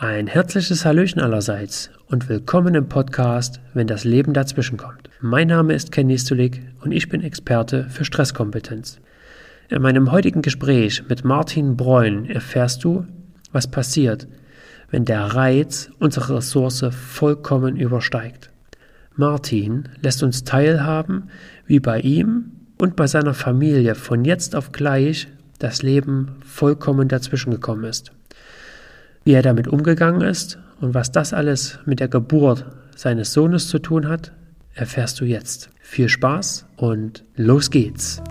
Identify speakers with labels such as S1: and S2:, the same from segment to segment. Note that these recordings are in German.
S1: Ein herzliches Hallöchen allerseits und willkommen im Podcast, wenn das Leben dazwischen kommt. Mein Name ist Ken Nistulik und ich bin Experte für Stresskompetenz. In meinem heutigen Gespräch mit Martin Breun erfährst du, was passiert, wenn der Reiz unsere Ressource vollkommen übersteigt. Martin lässt uns teilhaben, wie bei ihm und bei seiner Familie von jetzt auf gleich das Leben vollkommen dazwischen gekommen ist. Wie er damit umgegangen ist und was das alles mit der Geburt seines Sohnes zu tun hat, erfährst du jetzt. Viel Spaß und los geht's.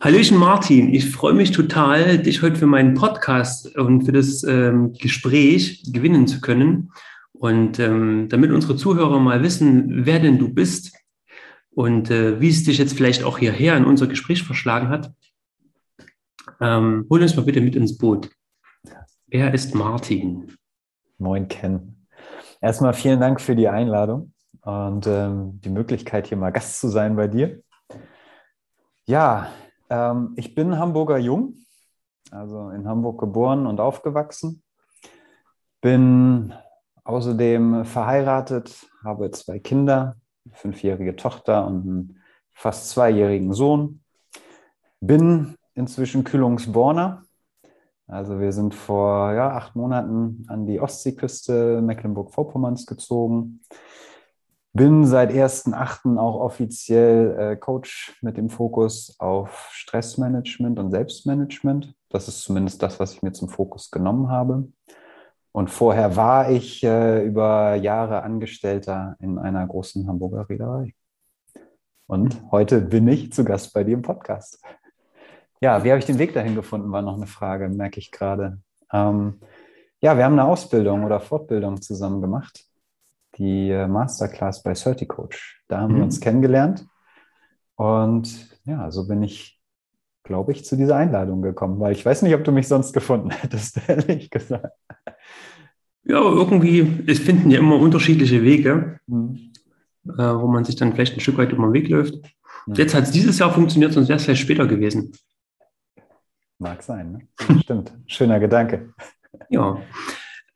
S1: Hallöchen Martin, ich freue mich total, dich heute für meinen Podcast und für das ähm, Gespräch gewinnen zu können. Und ähm, damit unsere Zuhörer mal wissen, wer denn du bist und äh, wie es dich jetzt vielleicht auch hierher in unser Gespräch verschlagen hat, ähm, hol uns mal bitte mit ins Boot. Wer ist Martin?
S2: Moin, Ken. Erstmal vielen Dank für die Einladung und ähm, die Möglichkeit, hier mal Gast zu sein bei dir. Ja, ähm, ich bin Hamburger Jung, also in Hamburg geboren und aufgewachsen. Bin außerdem verheiratet, habe zwei Kinder, eine fünfjährige Tochter und einen fast zweijährigen Sohn. Bin inzwischen Kühlungsborner. Also wir sind vor ja, acht Monaten an die Ostseeküste Mecklenburg-Vorpommerns gezogen. Bin seit 1.8. auch offiziell äh, Coach mit dem Fokus auf Stressmanagement und Selbstmanagement. Das ist zumindest das, was ich mir zum Fokus genommen habe. Und vorher war ich äh, über Jahre Angestellter in einer großen Hamburger Reederei. Und heute bin ich zu Gast bei dir im Podcast. Ja, wie habe ich den Weg dahin gefunden, war noch eine Frage, merke ich gerade. Ähm, ja, wir haben eine Ausbildung oder Fortbildung zusammen gemacht, die äh, Masterclass bei Certicoach. Da haben mhm. wir uns kennengelernt. Und ja, so bin ich, glaube ich, zu dieser Einladung gekommen, weil ich weiß nicht, ob du mich sonst gefunden hättest, ehrlich gesagt.
S1: Ja, irgendwie, es finden ja immer unterschiedliche Wege, mhm. äh, wo man sich dann vielleicht ein Stück weit über den Weg läuft. Mhm. Jetzt hat es dieses Jahr funktioniert, sonst wäre es vielleicht später gewesen.
S2: Mag sein, ne? Stimmt. Schöner Gedanke.
S1: Ja.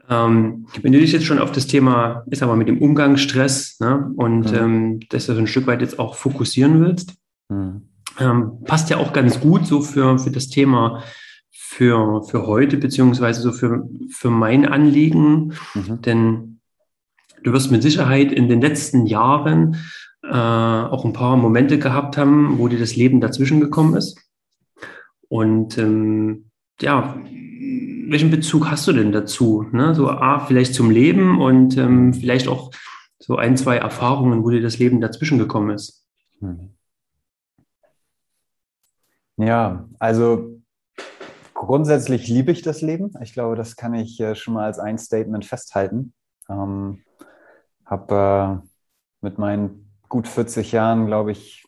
S1: Ähm, wenn du dich jetzt schon auf das Thema, ist aber mit dem Umgangsstress ne, und mhm. ähm, das du so ein Stück weit jetzt auch fokussieren willst, mhm. Ähm, passt ja auch ganz gut so für, für das Thema für, für heute, beziehungsweise so für, für mein Anliegen. Mhm. Denn du wirst mit Sicherheit in den letzten Jahren äh, auch ein paar Momente gehabt haben, wo dir das Leben dazwischen gekommen ist. Und ähm, ja, welchen Bezug hast du denn dazu? Ne? So A, vielleicht zum Leben und ähm, vielleicht auch so ein, zwei Erfahrungen, wo dir das Leben dazwischen gekommen ist. Mhm.
S2: Ja, also Grundsätzlich liebe ich das Leben. Ich glaube, das kann ich äh, schon mal als ein Statement festhalten. Ähm, habe äh, mit meinen gut 40 Jahren, glaube ich,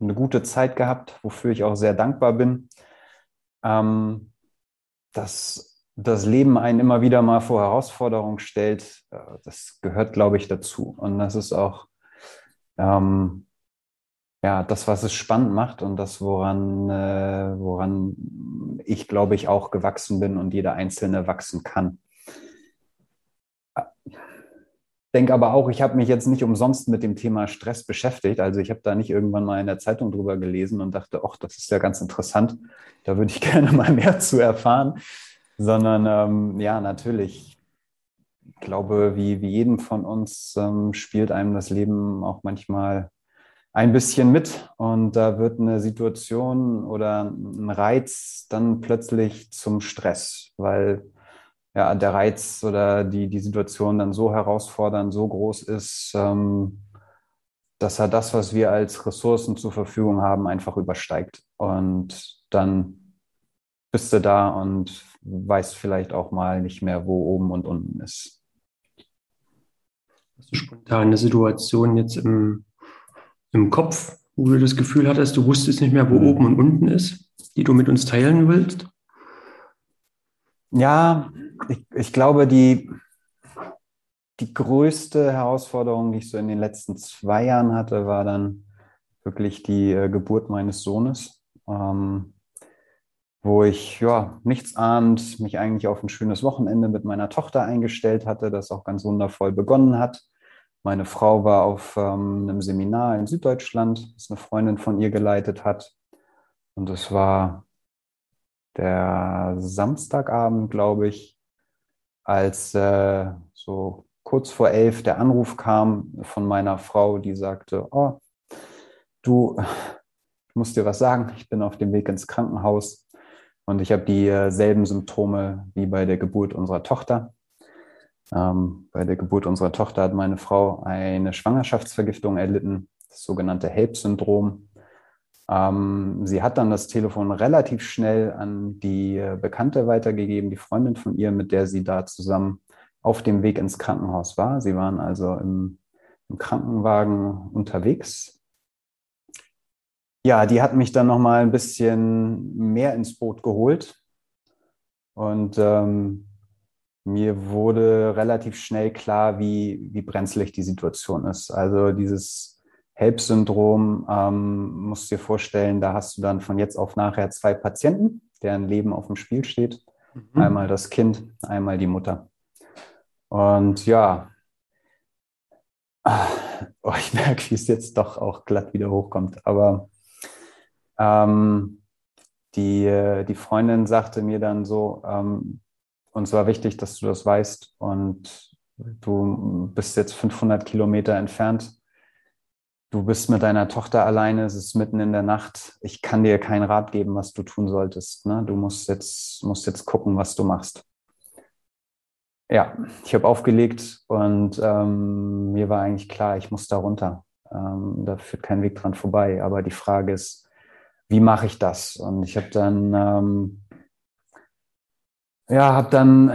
S2: eine gute Zeit gehabt, wofür ich auch sehr dankbar bin. Ähm, dass das Leben einen immer wieder mal vor Herausforderungen stellt, äh, das gehört, glaube ich, dazu. Und das ist auch ähm, ja, das, was es spannend macht und das, woran, äh, woran ich, glaube ich, auch gewachsen bin und jeder Einzelne wachsen kann. Denke aber auch, ich habe mich jetzt nicht umsonst mit dem Thema Stress beschäftigt. Also ich habe da nicht irgendwann mal in der Zeitung drüber gelesen und dachte, ach, das ist ja ganz interessant. Da würde ich gerne mal mehr zu erfahren. Sondern ähm, ja, natürlich, ich glaube, wie, wie jedem von uns ähm, spielt einem das Leben auch manchmal ein bisschen mit und da wird eine Situation oder ein Reiz dann plötzlich zum Stress, weil ja, der Reiz oder die, die Situation dann so herausfordernd, so groß ist, ähm, dass er das, was wir als Ressourcen zur Verfügung haben, einfach übersteigt. Und dann bist du da und weißt vielleicht auch mal nicht mehr, wo oben und unten ist.
S1: Hast du spontan eine Situation jetzt im im Kopf, wo du das Gefühl hattest, du wusstest nicht mehr, wo mhm. oben und unten ist, die du mit uns teilen willst?
S2: Ja, ich, ich glaube, die, die größte Herausforderung, die ich so in den letzten zwei Jahren hatte, war dann wirklich die äh, Geburt meines Sohnes, ähm, wo ich ja nichts ahnt, mich eigentlich auf ein schönes Wochenende mit meiner Tochter eingestellt hatte, das auch ganz wundervoll begonnen hat. Meine Frau war auf ähm, einem Seminar in Süddeutschland, das eine Freundin von ihr geleitet hat. Und es war der Samstagabend, glaube ich, als äh, so kurz vor elf der Anruf kam von meiner Frau, die sagte, oh, du, ich muss dir was sagen, ich bin auf dem Weg ins Krankenhaus und ich habe dieselben Symptome wie bei der Geburt unserer Tochter. Ähm, bei der Geburt unserer Tochter hat meine Frau eine Schwangerschaftsvergiftung erlitten, das sogenannte HELP-Syndrom. Ähm, sie hat dann das Telefon relativ schnell an die Bekannte weitergegeben, die Freundin von ihr, mit der sie da zusammen auf dem Weg ins Krankenhaus war. Sie waren also im, im Krankenwagen unterwegs. Ja, die hat mich dann noch mal ein bisschen mehr ins Boot geholt und ähm, mir wurde relativ schnell klar, wie, wie brenzlig die Situation ist. Also dieses HELP-Syndrom, ähm, musst du dir vorstellen, da hast du dann von jetzt auf nachher zwei Patienten, deren Leben auf dem Spiel steht. Mhm. Einmal das Kind, einmal die Mutter. Und ja, oh, ich merke, wie es jetzt doch auch glatt wieder hochkommt. Aber ähm, die, die Freundin sagte mir dann so, ähm, uns war wichtig, dass du das weißt und du bist jetzt 500 Kilometer entfernt. Du bist mit deiner Tochter alleine, es ist mitten in der Nacht. Ich kann dir keinen Rat geben, was du tun solltest. Ne? Du musst jetzt, musst jetzt gucken, was du machst. Ja, ich habe aufgelegt und ähm, mir war eigentlich klar, ich muss da runter. Ähm, da führt kein Weg dran vorbei. Aber die Frage ist, wie mache ich das? Und ich habe dann, ähm, ja, habe dann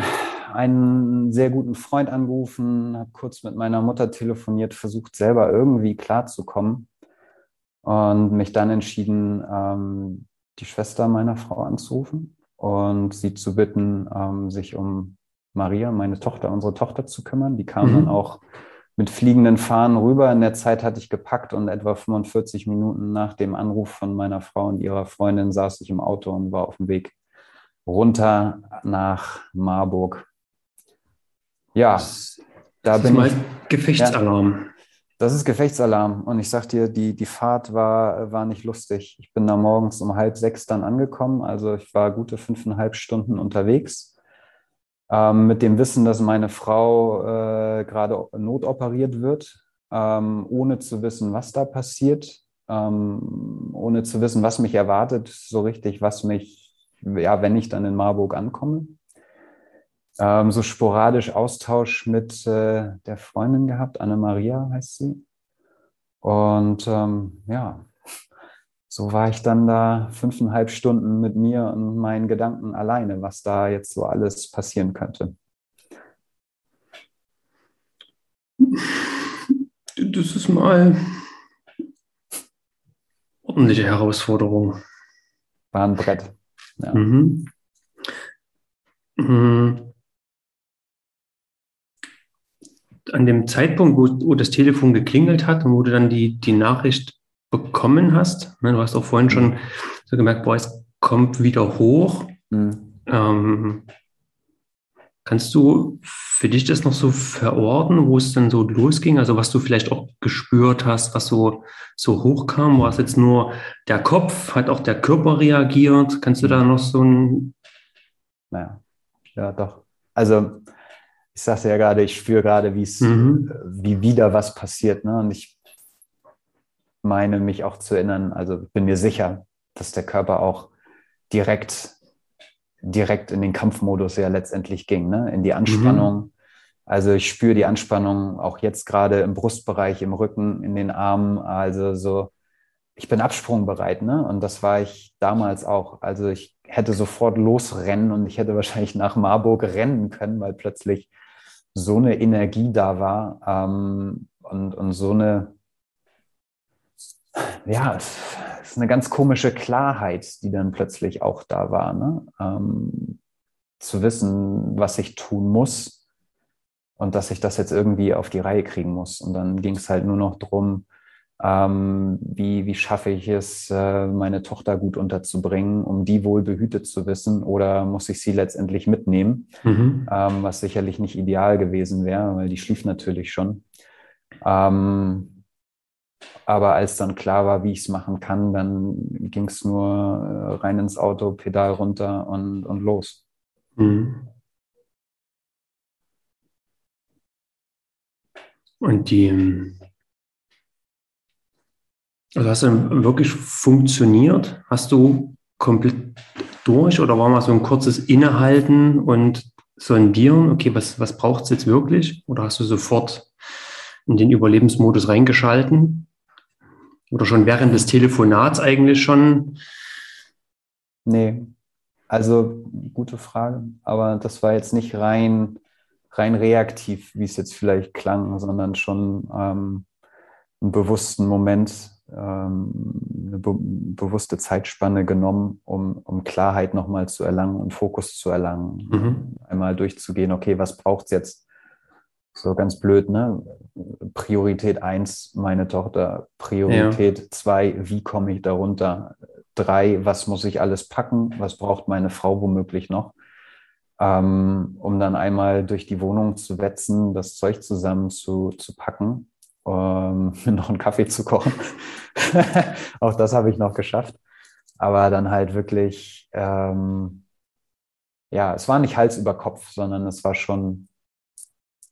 S2: einen sehr guten Freund angerufen, habe kurz mit meiner Mutter telefoniert, versucht selber irgendwie klarzukommen und mich dann entschieden, ähm, die Schwester meiner Frau anzurufen und sie zu bitten, ähm, sich um Maria, meine Tochter, unsere Tochter zu kümmern. Die kam mhm. dann auch mit fliegenden Fahnen rüber. In der Zeit hatte ich gepackt und etwa 45 Minuten nach dem Anruf von meiner Frau und ihrer Freundin saß ich im Auto und war auf dem Weg runter nach Marburg. Ja,
S1: das, da das bin ist ich. Gefechtsalarm. Ja,
S2: das ist Gefechtsalarm. Und ich sag dir, die, die Fahrt war, war nicht lustig. Ich bin da morgens um halb sechs dann angekommen. Also ich war gute fünfeinhalb Stunden unterwegs ähm, mit dem Wissen, dass meine Frau äh, gerade notoperiert wird, ähm, ohne zu wissen, was da passiert, ähm, ohne zu wissen, was mich erwartet, so richtig, was mich, ja, wenn ich dann in Marburg ankomme. Ähm, so sporadisch Austausch mit äh, der Freundin gehabt, Anne-Maria heißt sie. Und ähm, ja, so war ich dann da fünfeinhalb Stunden mit mir und meinen Gedanken alleine, was da jetzt so alles passieren könnte.
S1: Das ist mal ordentliche Herausforderung.
S2: War ein Brett.
S1: Ja. Mhm. Mhm. An dem Zeitpunkt, wo, wo, das Telefon geklingelt hat und wo du dann die, die Nachricht bekommen hast. Ne, du hast auch vorhin schon so gemerkt, boah, es kommt wieder hoch. Mhm. Ähm, kannst du für dich das noch so verorten, wo es dann so losging? Also was du vielleicht auch gespürt hast, was so, so hochkam? War es jetzt nur der Kopf? Hat auch der Körper reagiert? Kannst du da noch so ein...
S2: Naja, ja doch. Also ich sagte ja gerade, ich spüre gerade, wie es, mhm. wie wieder was passiert. Ne? Und ich meine mich auch zu erinnern, also bin mir sicher, dass der Körper auch direkt, direkt in den Kampfmodus ja letztendlich ging, ne? in die Anspannung. Mhm. Also ich spüre die Anspannung auch jetzt gerade im Brustbereich, im Rücken, in den Armen. Also so, ich bin absprungbereit, ne? Und das war ich damals auch. Also ich hätte sofort losrennen und ich hätte wahrscheinlich nach Marburg rennen können, weil plötzlich so eine Energie da war ähm, und, und so eine ja, ist eine ganz komische Klarheit, die dann plötzlich auch da war. Ne? Ähm, zu wissen, was ich tun muss und dass ich das jetzt irgendwie auf die Reihe kriegen muss. Und dann ging es halt nur noch drum, ähm, wie, wie schaffe ich es, äh, meine Tochter gut unterzubringen, um die wohl behütet zu wissen, oder muss ich sie letztendlich mitnehmen, mhm. ähm, was sicherlich nicht ideal gewesen wäre, weil die schlief natürlich schon. Ähm, aber als dann klar war, wie ich es machen kann, dann ging es nur äh, rein ins Auto, Pedal runter und, und los. Mhm.
S1: Und die, ähm, also hast du wirklich funktioniert? Hast du komplett durch oder war mal so ein kurzes Innehalten und sondieren, okay, was, was braucht es jetzt wirklich? Oder hast du sofort in den Überlebensmodus reingeschalten? Oder schon während des Telefonats eigentlich schon?
S2: Nee, also gute Frage, aber das war jetzt nicht rein, rein reaktiv, wie es jetzt vielleicht klang, sondern schon ähm, einen bewussten Moment, ähm, eine be bewusste Zeitspanne genommen, um, um Klarheit nochmal zu erlangen und Fokus zu erlangen. Mhm. Einmal durchzugehen, okay, was braucht es jetzt? So ganz blöd, ne? Priorität eins meine Tochter. Priorität zwei wie komme ich darunter? Drei, was muss ich alles packen? Was braucht meine Frau womöglich noch? Ähm, um dann einmal durch die Wohnung zu wetzen, das Zeug zusammen zu, zu packen ähm, noch einen Kaffee zu kochen. Auch das habe ich noch geschafft. Aber dann halt wirklich, ähm, ja, es war nicht Hals über Kopf, sondern es war schon,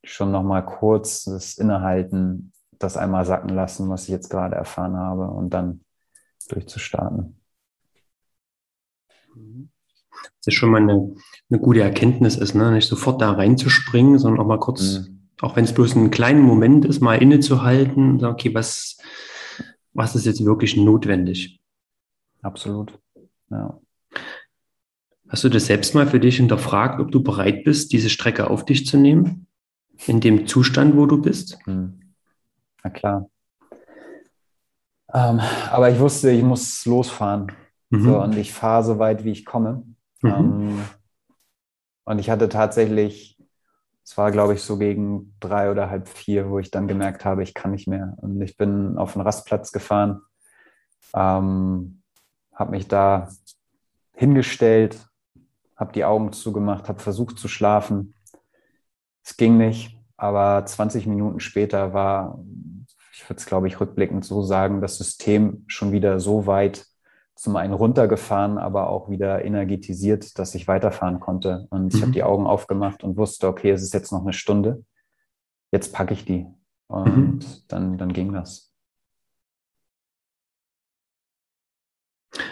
S2: schon nochmal kurz das Innehalten, das einmal sacken lassen, was ich jetzt gerade erfahren habe und dann durchzustarten.
S1: Das ist schon mal eine, eine gute Erkenntnis ist, ne? nicht sofort da reinzuspringen, sondern auch mal kurz mhm auch wenn es bloß ein kleiner Moment ist, mal innezuhalten und sagen, okay, was, was ist jetzt wirklich notwendig?
S2: Absolut. Ja.
S1: Hast du das selbst mal für dich hinterfragt, ob du bereit bist, diese Strecke auf dich zu nehmen? In dem Zustand, wo du bist? Hm.
S2: Na klar. Ähm, aber ich wusste, ich muss losfahren. Mhm. So, und ich fahre so weit, wie ich komme. Mhm. Ähm, und ich hatte tatsächlich es war, glaube ich, so gegen drei oder halb vier, wo ich dann gemerkt habe, ich kann nicht mehr. Und ich bin auf den Rastplatz gefahren, ähm, habe mich da hingestellt, habe die Augen zugemacht, habe versucht zu schlafen. Es ging nicht, aber 20 Minuten später war, ich würde es, glaube ich, rückblickend so sagen, das System schon wieder so weit zum einen runtergefahren, aber auch wieder energetisiert, dass ich weiterfahren konnte. Und ich habe mhm. die Augen aufgemacht und wusste, okay, es ist jetzt noch eine Stunde. Jetzt packe ich die. Und mhm. dann, dann ging das.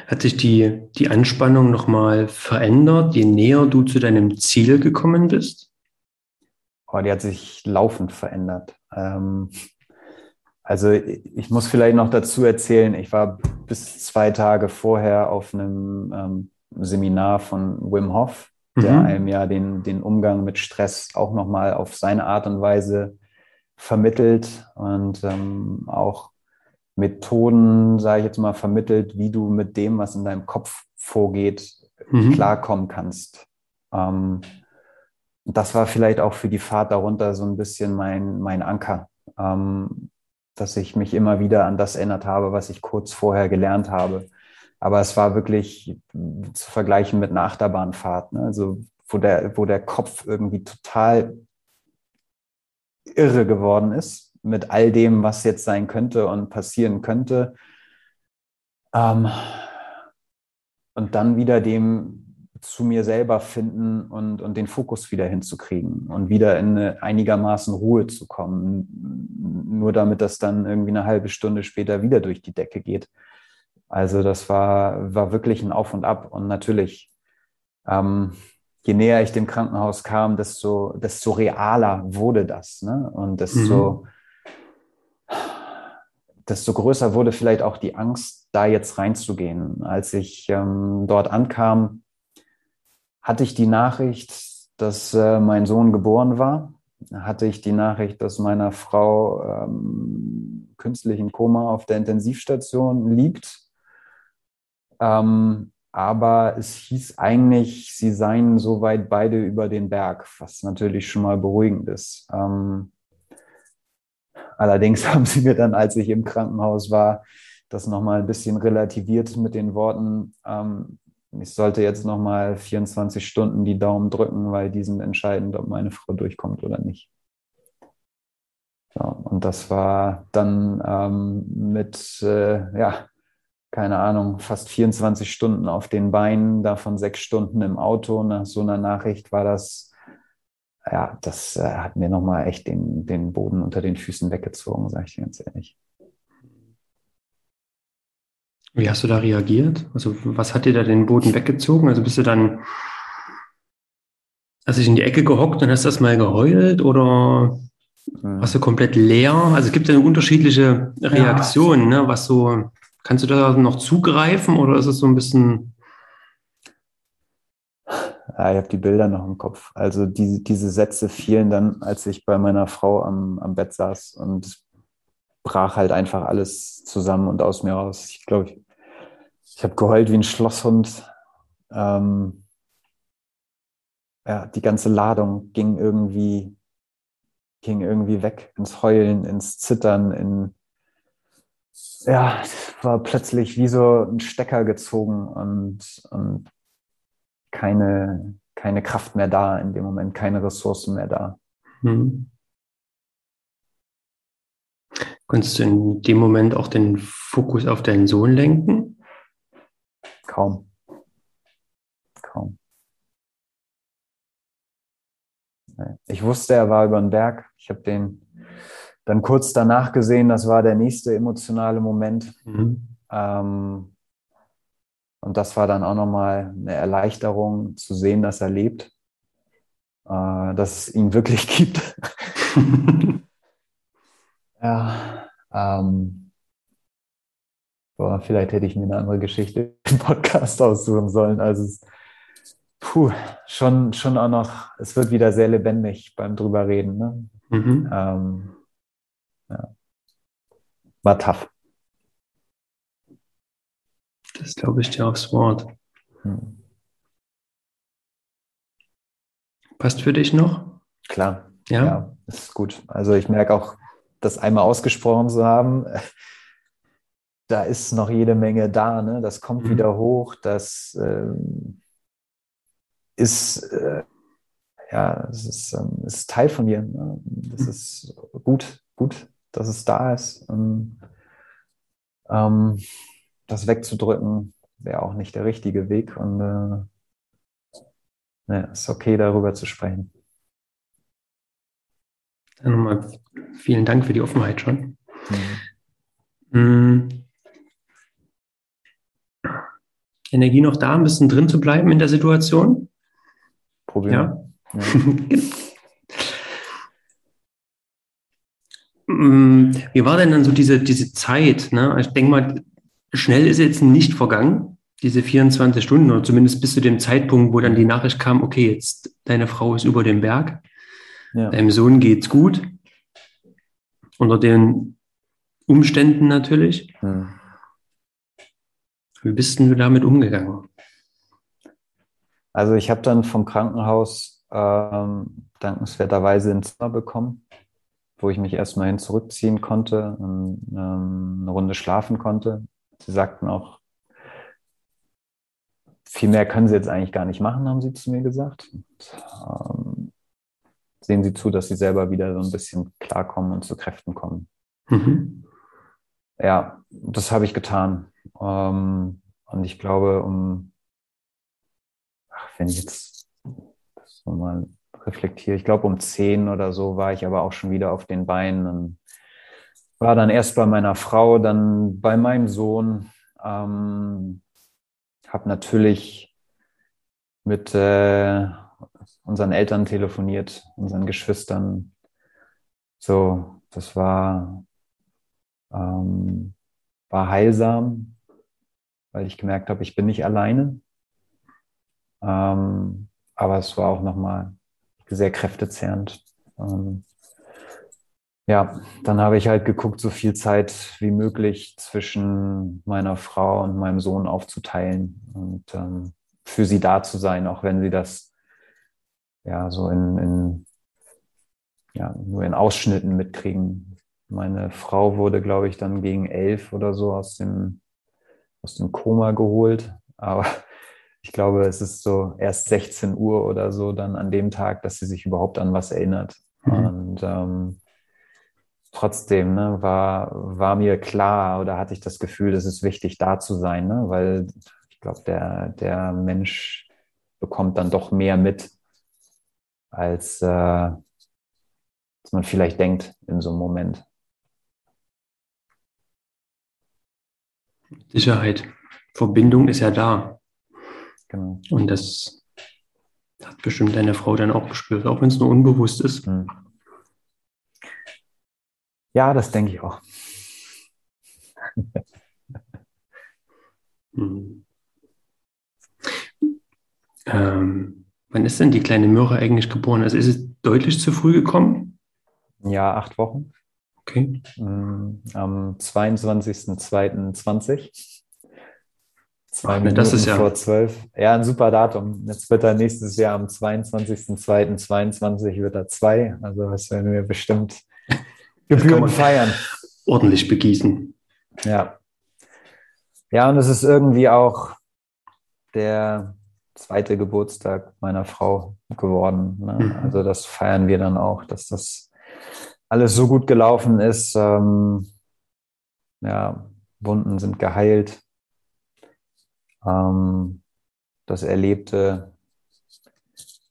S1: Hat sich die, die Anspannung nochmal verändert, je näher du zu deinem Ziel gekommen bist?
S2: Oh, die hat sich laufend verändert. Ähm, also ich muss vielleicht noch dazu erzählen, ich war bis zwei Tage vorher auf einem ähm, Seminar von Wim Hof, der mhm. einem ja den, den Umgang mit Stress auch nochmal auf seine Art und Weise vermittelt und ähm, auch Methoden, sage ich jetzt mal, vermittelt, wie du mit dem, was in deinem Kopf vorgeht, mhm. klarkommen kannst. Ähm, das war vielleicht auch für die Fahrt darunter so ein bisschen mein, mein Anker. Ähm, dass ich mich immer wieder an das erinnert habe, was ich kurz vorher gelernt habe. Aber es war wirklich zu vergleichen mit einer Achterbahnfahrt, ne? also wo der, wo der Kopf irgendwie total irre geworden ist mit all dem, was jetzt sein könnte und passieren könnte. Ähm, und dann wieder dem zu mir selber finden und, und den Fokus wieder hinzukriegen und wieder in eine einigermaßen Ruhe zu kommen, nur damit das dann irgendwie eine halbe Stunde später wieder durch die Decke geht. Also das war, war wirklich ein Auf und Ab und natürlich, ähm, je näher ich dem Krankenhaus kam, desto, desto realer wurde das ne? und desto, mhm. desto größer wurde vielleicht auch die Angst, da jetzt reinzugehen. Als ich ähm, dort ankam, hatte ich die Nachricht, dass äh, mein Sohn geboren war, hatte ich die Nachricht, dass meiner Frau ähm, künstlich im Koma auf der Intensivstation liegt. Ähm, aber es hieß eigentlich, sie seien soweit beide über den Berg, was natürlich schon mal beruhigend ist. Ähm, allerdings haben sie mir dann, als ich im Krankenhaus war, das nochmal ein bisschen relativiert mit den Worten, ähm, ich sollte jetzt nochmal 24 Stunden die Daumen drücken, weil die sind entscheidend, ob meine Frau durchkommt oder nicht. Ja, und das war dann ähm, mit, äh, ja, keine Ahnung, fast 24 Stunden auf den Beinen, davon sechs Stunden im Auto. Nach so einer Nachricht war das, ja, das äh, hat mir nochmal echt den, den Boden unter den Füßen weggezogen, sage ich dir ganz ehrlich.
S1: Wie hast du da reagiert? Also was hat dir da den Boden weggezogen? Also bist du dann, hast dich in die Ecke gehockt und hast das mal geheult oder warst du komplett leer? Also es gibt ja unterschiedliche Reaktionen, ja. ne? was so Kannst du da noch zugreifen oder ist es so ein bisschen.
S2: Ja, ich habe die Bilder noch im Kopf. Also die, diese Sätze fielen dann, als ich bei meiner Frau am, am Bett saß und brach halt einfach alles zusammen und aus mir raus. Ich glaube, ich, ich habe geheult wie ein Schlosshund. Ähm, ja, die ganze Ladung ging irgendwie, ging irgendwie weg ins Heulen, ins Zittern, in ja, war plötzlich wie so ein Stecker gezogen und, und keine, keine Kraft mehr da in dem Moment, keine Ressourcen mehr da. Hm.
S1: Konntest du in dem Moment auch den Fokus auf deinen Sohn lenken?
S2: Kaum. Kaum. Ich wusste, er war über den Berg. Ich habe den dann kurz danach gesehen, das war der nächste emotionale Moment. Mhm. Ähm, und das war dann auch nochmal eine Erleichterung zu sehen, dass er lebt, äh, dass es ihn wirklich gibt. ja, ähm, boah, vielleicht hätte ich mir eine andere Geschichte im Podcast aussuchen sollen. Also es, puh, schon, schon auch noch, es wird wieder sehr lebendig beim drüber reden. Ne? Mhm. Ähm, ja. War tough.
S1: Das glaube ich dir aufs Wort. Hm. Passt für dich noch?
S2: Klar. Ja? ja, ist gut. Also ich merke auch, das einmal ausgesprochen zu haben, da ist noch jede Menge da. Ne? Das kommt mhm. wieder hoch. Das ähm, ist, äh, ja, das ist, ähm, ist Teil von dir. Ne? Das mhm. ist gut, gut dass es da ist. Und, ähm, das wegzudrücken wäre auch nicht der richtige Weg und äh, ne, ist okay, darüber zu sprechen.
S1: Dann nochmal vielen Dank für die Offenheit schon. Mhm. Energie noch da, ein bisschen drin zu bleiben in der Situation?
S2: Probieren. Ja. ja.
S1: Mm, wie war denn dann so diese, diese Zeit? Ne? Ich denke mal, schnell ist jetzt nicht vergangen, diese 24 Stunden, oder zumindest bis zu dem Zeitpunkt, wo dann die Nachricht kam, okay, jetzt deine Frau ist über dem Berg, ja. deinem Sohn geht's gut, unter den Umständen natürlich. Hm. Wie bist denn du damit umgegangen?
S2: Also ich habe dann vom Krankenhaus ähm, dankenswerterweise ein Zimmer bekommen wo ich mich erstmal hin zurückziehen konnte und ähm, eine Runde schlafen konnte. Sie sagten auch, viel mehr können Sie jetzt eigentlich gar nicht machen, haben Sie zu mir gesagt. Und, ähm, sehen Sie zu, dass Sie selber wieder so ein bisschen klarkommen und zu Kräften kommen. Mhm. Ja, das habe ich getan. Ähm, und ich glaube, um, ach, wenn ich jetzt das mal reflektiere. Ich glaube, um zehn oder so war ich aber auch schon wieder auf den Beinen und war dann erst bei meiner Frau, dann bei meinem Sohn. Ähm, habe natürlich mit äh, unseren Eltern telefoniert, unseren Geschwistern. So, das war, ähm, war heilsam, weil ich gemerkt habe, ich bin nicht alleine. Ähm, aber es war auch nochmal sehr kräftezehrend. Ähm, ja, dann habe ich halt geguckt, so viel Zeit wie möglich zwischen meiner Frau und meinem Sohn aufzuteilen und ähm, für sie da zu sein, auch wenn sie das ja so in, in ja, nur in Ausschnitten mitkriegen. Meine Frau wurde, glaube ich, dann gegen elf oder so aus dem, aus dem Koma geholt. Aber ich glaube, es ist so erst 16 Uhr oder so dann an dem Tag, dass sie sich überhaupt an was erinnert. Mhm. Und ähm, trotzdem ne, war, war mir klar oder hatte ich das Gefühl, es ist wichtig, da zu sein, ne? weil ich glaube, der, der Mensch bekommt dann doch mehr mit, als, äh, als man vielleicht denkt in so einem Moment.
S1: Sicherheit. Verbindung ist ja da. Genau. Und das hat bestimmt deine Frau dann auch gespürt, auch wenn es nur unbewusst ist. Hm.
S2: Ja, das denke ich auch.
S1: hm. ähm, wann ist denn die kleine Möhre eigentlich geboren? Also ist es deutlich zu früh gekommen?
S2: Ja, acht Wochen.
S1: Okay.
S2: Hm, am 22.02.20.
S1: Zwei Ach, Minuten das ist ja
S2: vor zwölf. Ja, ein super Datum. Jetzt wird er nächstes Jahr am 22.02.22 wird er zwei. Also das werden wir bestimmt Gebühren feiern.
S1: Ordentlich begießen.
S2: Ja. Ja, und es ist irgendwie auch der zweite Geburtstag meiner Frau geworden. Ne? Mhm. Also das feiern wir dann auch, dass das alles so gut gelaufen ist. Ähm, ja, Wunden sind geheilt. Ähm, das Erlebte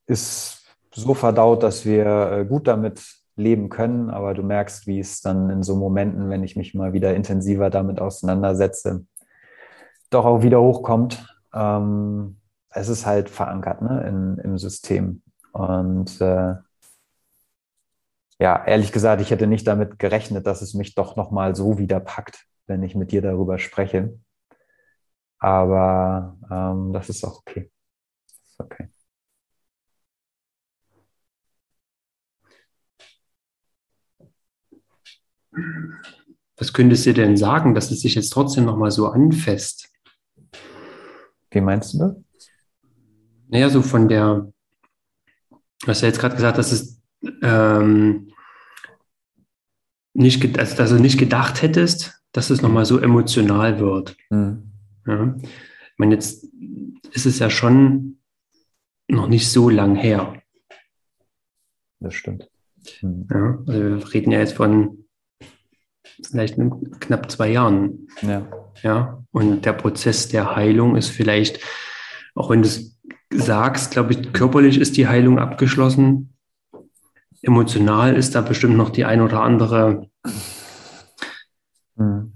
S2: ist so verdaut, dass wir äh, gut damit leben können, aber du merkst, wie es dann in so Momenten, wenn ich mich mal wieder intensiver damit auseinandersetze, doch auch wieder hochkommt. Ähm, es ist halt verankert ne, in, im System. Und äh, ja, ehrlich gesagt, ich hätte nicht damit gerechnet, dass es mich doch nochmal so wieder packt, wenn ich mit dir darüber spreche. Aber ähm, das ist auch okay. Das ist okay.
S1: Was könntest du denn sagen, dass es sich jetzt trotzdem nochmal so anfasst?
S2: Wie meinst du das?
S1: Naja, so von der, du hast ja jetzt gerade gesagt, dass es ähm, nicht, also, dass du nicht gedacht hättest, dass es nochmal so emotional wird. Mhm. Ja. Ich meine, jetzt ist es ja schon noch nicht so lang her.
S2: Das stimmt.
S1: Mhm. Ja, also wir reden ja jetzt von vielleicht knapp zwei Jahren. Ja. ja. Und der Prozess der Heilung ist vielleicht, auch wenn du es sagst, glaube ich, körperlich ist die Heilung abgeschlossen. Emotional ist da bestimmt noch die ein oder andere Mhm.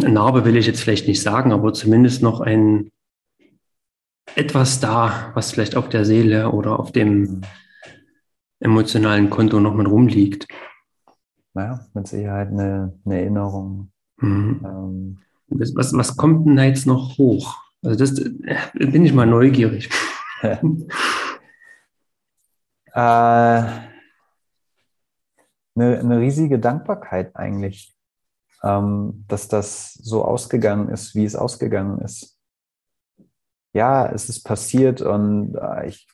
S1: Narbe will ich jetzt vielleicht nicht sagen, aber zumindest noch ein etwas da, was vielleicht auf der Seele oder auf dem emotionalen Konto noch mit rumliegt.
S2: Naja, mit Sicherheit eine, eine Erinnerung. Mhm.
S1: Ähm. Was, was, was, kommt denn da jetzt noch hoch? Also das äh, bin ich mal neugierig. Äh,
S2: eine, eine riesige Dankbarkeit eigentlich ähm, dass das so ausgegangen ist, wie es ausgegangen ist. Ja, es ist passiert und äh, ich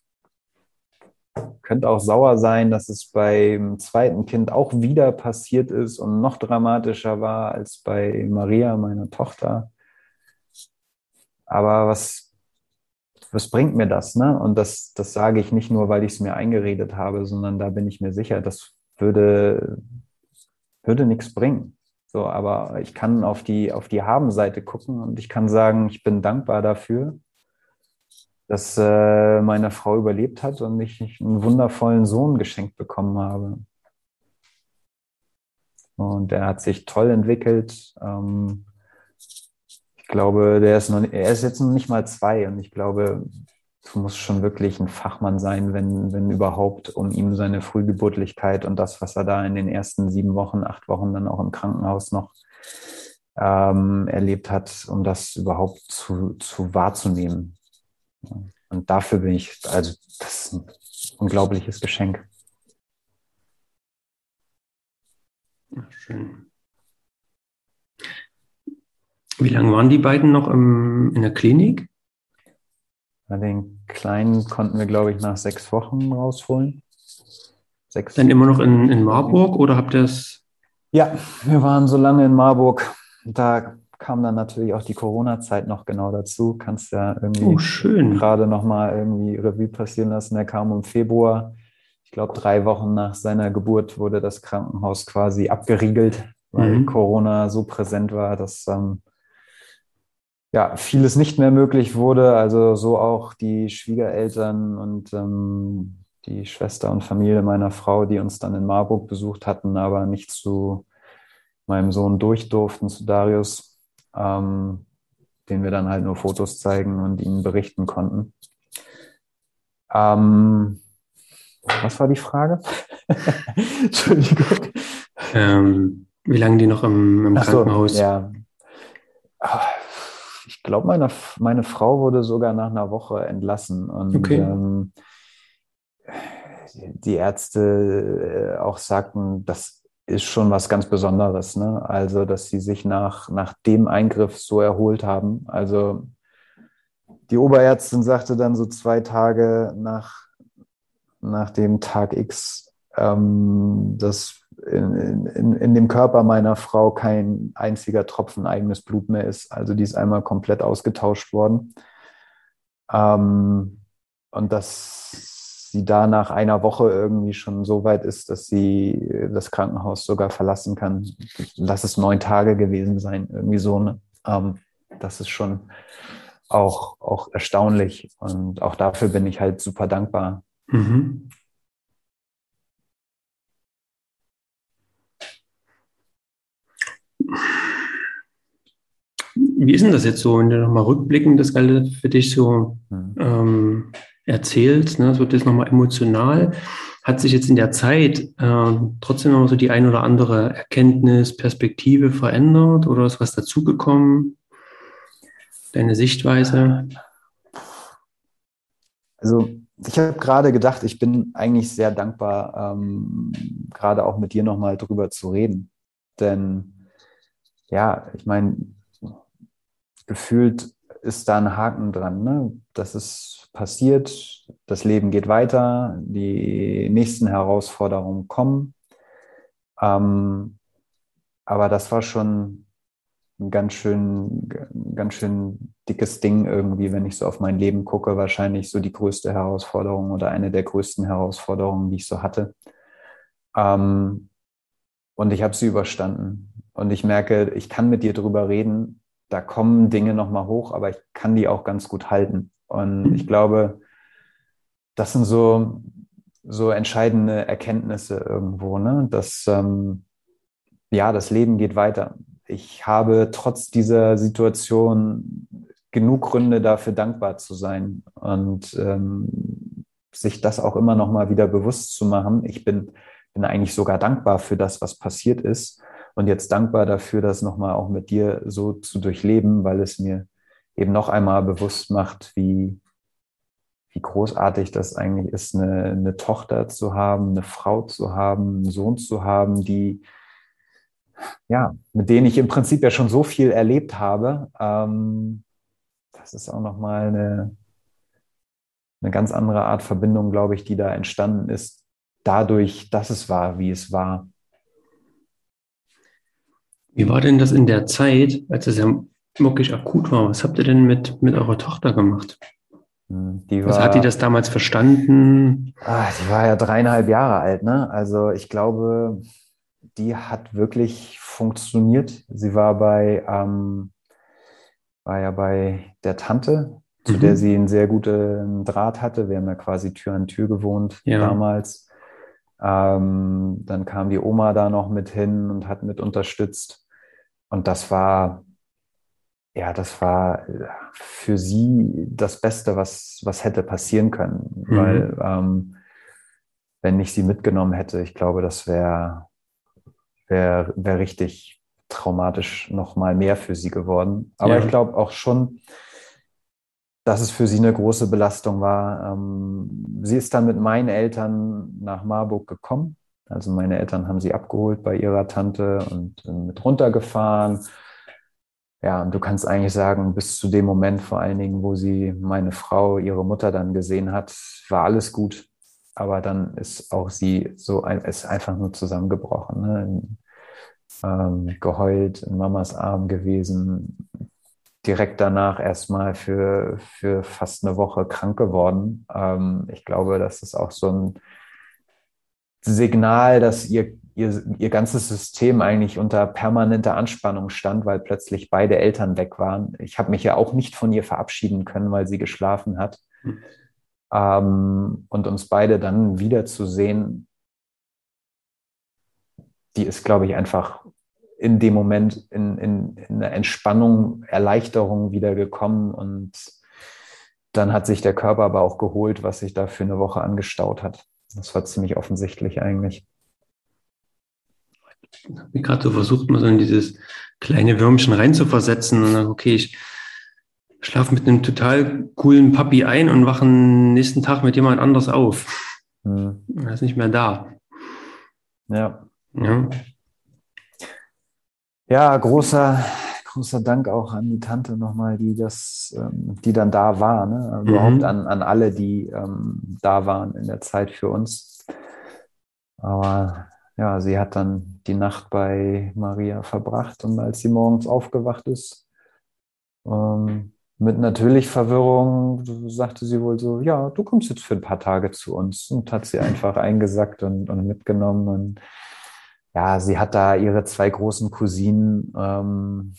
S2: könnte auch sauer sein, dass es beim zweiten Kind auch wieder passiert ist und noch dramatischer war als bei Maria, meiner Tochter. Aber was, was bringt mir das? Ne? Und das, das sage ich nicht nur, weil ich es mir eingeredet habe, sondern da bin ich mir sicher, das würde, würde nichts bringen. So, aber ich kann auf die, auf die Haben-Seite gucken und ich kann sagen, ich bin dankbar dafür, dass äh, meine Frau überlebt hat und ich einen wundervollen Sohn geschenkt bekommen habe. Und er hat sich toll entwickelt. Ähm, glaube, der ist noch, er ist jetzt noch nicht mal zwei und ich glaube, du musst schon wirklich ein Fachmann sein, wenn, wenn überhaupt, um ihm seine Frühgeburtlichkeit und das, was er da in den ersten sieben Wochen, acht Wochen dann auch im Krankenhaus noch ähm, erlebt hat, um das überhaupt zu, zu wahrzunehmen. Und dafür bin ich, also das ist ein unglaubliches Geschenk.
S1: Schön. Wie lange waren die beiden noch im, in der Klinik?
S2: Den Kleinen konnten wir, glaube ich, nach sechs Wochen rausholen.
S1: Sechs. Dann immer noch in, in Marburg oder habt ihr es?
S2: Ja, wir waren so lange in Marburg. Da kam dann natürlich auch die Corona-Zeit noch genau dazu. Kannst ja irgendwie
S1: oh,
S2: gerade noch mal irgendwie Revue passieren lassen. Er kam im Februar. Ich glaube, drei Wochen nach seiner Geburt wurde das Krankenhaus quasi abgeriegelt, weil mhm. Corona so präsent war, dass ähm, ja, vieles nicht mehr möglich wurde. Also so auch die Schwiegereltern und ähm, die Schwester und Familie meiner Frau, die uns dann in Marburg besucht hatten, aber nicht zu meinem Sohn durch durften, zu Darius, ähm, den wir dann halt nur Fotos zeigen und ihnen berichten konnten. Ähm, was war die Frage?
S1: Entschuldigung. Ähm, wie lange die noch im, im Krankenhaus?
S2: So, ja. Ich glaube, meine, meine Frau wurde sogar nach einer Woche entlassen. Und okay. ähm, die Ärzte äh, auch sagten, das ist schon was ganz Besonderes. Ne? Also, dass sie sich nach, nach dem Eingriff so erholt haben. Also, die Oberärztin sagte dann so zwei Tage nach, nach dem Tag X, ähm, dass in, in, in dem Körper meiner Frau kein einziger Tropfen eigenes Blut mehr ist. Also die ist einmal komplett ausgetauscht worden. Ähm, und dass sie da nach einer Woche irgendwie schon so weit ist, dass sie das Krankenhaus sogar verlassen kann. Lass es neun Tage gewesen sein, irgendwie so. Ne? Ähm, das ist schon auch, auch erstaunlich. Und auch dafür bin ich halt super dankbar. Mhm.
S1: Wie ist denn das jetzt so, wenn du nochmal rückblickend das Ganze für dich so mhm. ähm, erzählst? Ne? Das wird jetzt nochmal emotional. Hat sich jetzt in der Zeit äh, trotzdem noch so die ein oder andere Erkenntnis, Perspektive verändert oder ist was dazugekommen? Deine Sichtweise?
S2: Also ich habe gerade gedacht, ich bin eigentlich sehr dankbar, ähm, gerade auch mit dir nochmal drüber zu reden. Denn ja, ich meine, gefühlt ist da ein Haken dran. Ne? Das ist passiert, das Leben geht weiter, die nächsten Herausforderungen kommen. Ähm, aber das war schon ein ganz schön, ganz schön dickes Ding irgendwie, wenn ich so auf mein Leben gucke. Wahrscheinlich so die größte Herausforderung oder eine der größten Herausforderungen, die ich so hatte. Ähm, und ich habe sie überstanden. Und ich merke, ich kann mit dir drüber reden. Da kommen Dinge nochmal hoch, aber ich kann die auch ganz gut halten. Und ich glaube, das sind so, so entscheidende Erkenntnisse irgendwo, ne? dass ähm, ja, das Leben geht weiter. Ich habe trotz dieser Situation genug Gründe dafür dankbar zu sein und ähm, sich das auch immer noch mal wieder bewusst zu machen. Ich bin, bin eigentlich sogar dankbar für das, was passiert ist und jetzt dankbar dafür, das nochmal auch mit dir so zu durchleben, weil es mir eben noch einmal bewusst macht, wie, wie großartig das eigentlich ist, eine, eine Tochter zu haben, eine Frau zu haben, einen Sohn zu haben, die, ja, mit denen ich im Prinzip ja schon so viel erlebt habe. Ähm, das ist auch nochmal eine, eine ganz andere Art Verbindung, glaube ich, die da entstanden ist, dadurch, dass es war, wie es war.
S1: Wie war denn das in der Zeit, als es ja wirklich akut war? Was habt ihr denn mit, mit eurer Tochter gemacht? Hm, die war, Was hat die das damals verstanden?
S2: Ah, die war ja dreieinhalb Jahre alt, ne? Also ich glaube, die hat wirklich funktioniert. Sie war bei, ähm, war ja bei der Tante, zu mhm. der sie einen sehr guten Draht hatte. Wir haben ja quasi Tür an Tür gewohnt ja. damals. Ähm, dann kam die Oma da noch mit hin und hat mit unterstützt. Und das war, ja, das war für sie das Beste, was, was hätte passieren können. Mhm. Weil, ähm, wenn ich sie mitgenommen hätte, ich glaube, das wäre wär, wär richtig traumatisch noch mal mehr für sie geworden. Aber ja. ich glaube auch schon, dass es für sie eine große Belastung war. Ähm, sie ist dann mit meinen Eltern nach Marburg gekommen Also meine Eltern haben sie abgeholt bei ihrer Tante und mit runtergefahren. Ja, und du kannst eigentlich sagen, bis zu dem Moment vor allen Dingen, wo sie meine Frau, ihre Mutter dann gesehen hat, war alles gut. Aber dann ist auch sie so ein, ist einfach nur zusammengebrochen, ne? ähm, geheult, in Mamas Arm gewesen, direkt danach erstmal für, für fast eine Woche krank geworden. Ähm, ich glaube, das ist auch so ein Signal, dass ihr, ihr, ihr ganzes System eigentlich unter permanenter Anspannung stand, weil plötzlich beide Eltern weg waren. Ich habe mich ja auch nicht von ihr verabschieden können, weil sie geschlafen hat. Mhm. Ähm, und uns beide dann wiederzusehen, die ist, glaube ich, einfach in dem Moment in, in, in eine Entspannung, Erleichterung wieder gekommen und dann hat sich der Körper aber auch geholt, was sich da für eine Woche angestaut hat. Das war ziemlich offensichtlich eigentlich.
S1: Ich habe gerade so versucht, mal so in dieses kleine Würmchen reinzuversetzen und dann, okay, ich schlafe mit einem total coolen Papi ein und wache nächsten Tag mit jemand anders auf. Hm. Er ist nicht mehr da.
S2: Ja. Ja. Ja, großer, großer Dank auch an die Tante nochmal, die das, ähm, die dann da war. Ne? Mhm. Überhaupt an, an alle, die ähm, da waren in der Zeit für uns. Aber ja, sie hat dann die Nacht bei Maria verbracht und als sie morgens aufgewacht ist, ähm, mit natürlich Verwirrung sagte sie wohl so, ja, du kommst jetzt für ein paar Tage zu uns und hat sie einfach eingesackt und, und mitgenommen und ja, sie hat da ihre zwei großen Cousinen, ähm,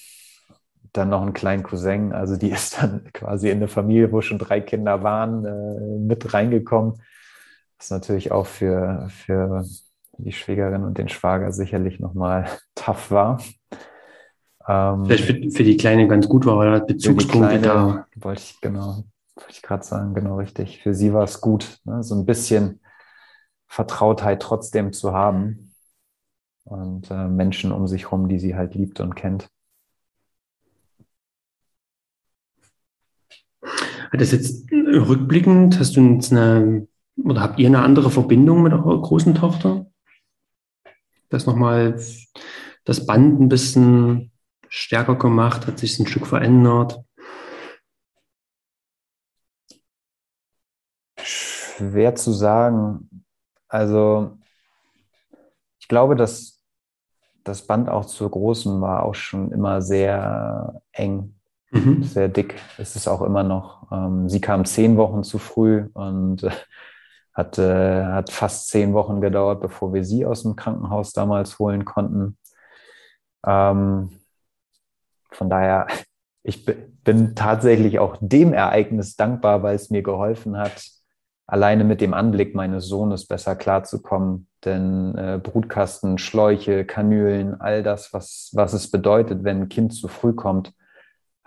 S2: dann noch einen kleinen Cousin. Also die ist dann quasi in eine Familie, wo schon drei Kinder waren, äh, mit reingekommen. Was natürlich auch für, für die Schwägerin und den Schwager sicherlich nochmal tough war.
S1: Ähm, Vielleicht für, für, die Kleine ganz gut war, weil Bezugspunkte
S2: da. Wollte ich genau, wollte ich gerade sagen, genau richtig. Für sie war es gut, ne? so ein bisschen Vertrautheit trotzdem zu haben und äh, Menschen um sich herum, die sie halt liebt und kennt.
S1: Hat das jetzt rückblickend, hast du jetzt eine, oder habt ihr eine andere Verbindung mit eurer großen Tochter? Das nochmal, das Band ein bisschen stärker gemacht, hat sich ein Stück verändert?
S2: Schwer zu sagen. Also, ich glaube, dass das Band auch zur Großen war auch schon immer sehr eng, mhm. sehr dick. Ist es auch immer noch. Ähm, sie kam zehn Wochen zu früh und äh, hat, äh, hat fast zehn Wochen gedauert, bevor wir sie aus dem Krankenhaus damals holen konnten. Ähm, von daher, ich bin tatsächlich auch dem Ereignis dankbar, weil es mir geholfen hat, alleine mit dem Anblick meines Sohnes besser klarzukommen. Denn äh, Brutkasten, Schläuche, Kanülen, all das, was, was es bedeutet, wenn ein Kind zu früh kommt,